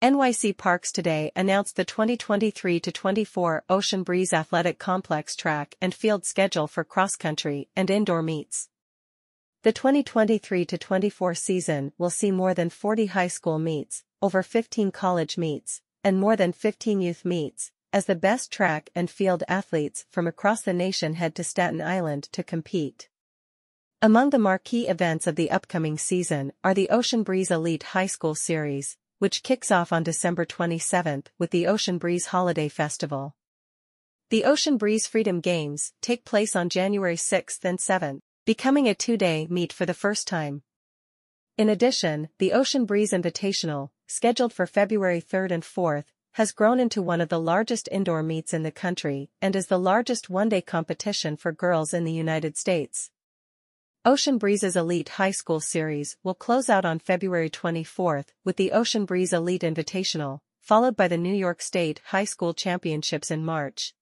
NYC Parks today announced the 2023-24 Ocean Breeze Athletic Complex track and field schedule for cross-country and indoor meets. The 2023-24 season will see more than 40 high school meets, over 15 college meets, and more than 15 youth meets, as the best track and field athletes from across the nation head to Staten Island to compete. Among the marquee events of the upcoming season are the Ocean Breeze Elite High School Series, which kicks off on December 27 with the Ocean Breeze Holiday Festival. The Ocean Breeze Freedom Games take place on January 6 and 7, becoming a two-day meet for the first time. In addition, the Ocean Breeze Invitational, scheduled for February 3 and 4, has grown into one of the largest indoor meets in the country and is the largest one-day competition for girls in the United States. Ocean Breeze's Elite High School Series will close out on February 24 with the Ocean Breeze Elite Invitational, followed by the New York State High School Championships in March.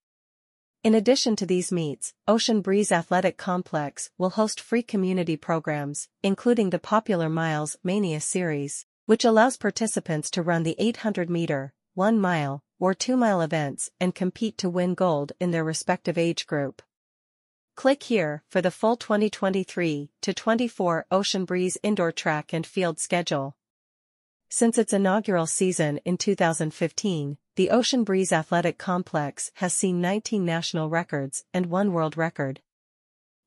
In addition to these meets, Ocean Breeze Athletic Complex will host free community programs, including the popular Miles Mania series, which allows participants to run the 800-meter, 1-mile, or 2-mile events and compete to win gold in their respective age group. Click here for the full 2023 to 24 Ocean Breeze indoor track and field schedule. Since its inaugural season in 2015, the Ocean Breeze Athletic Complex has seen 19 national records and one world record.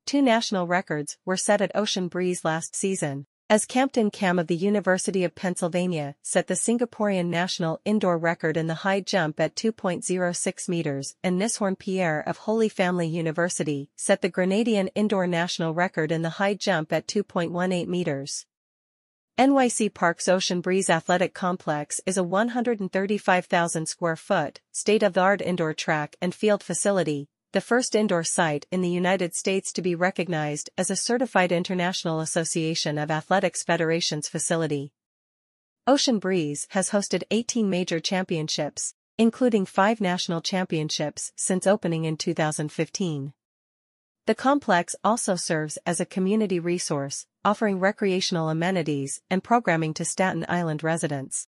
Two national records were set at Ocean Breeze last season, as Kampton Kam of the University of Pennsylvania set the Singaporean national indoor record in the high jump at 2.06 meters and Nishorn Pierre of Holy Family University set the Grenadian indoor national record in the high jump at 2.18 meters. NYC Parks Ocean Breeze Athletic Complex is a 135,000 square foot, state-of-the-art indoor track and field facility the first indoor site in the United States to be recognized as a certified International Association of Athletics Federations facility. Ocean Breeze has hosted 18 major championships, including five national championships since opening in 2015. The complex also serves as a community resource, offering recreational amenities and programming to Staten Island residents.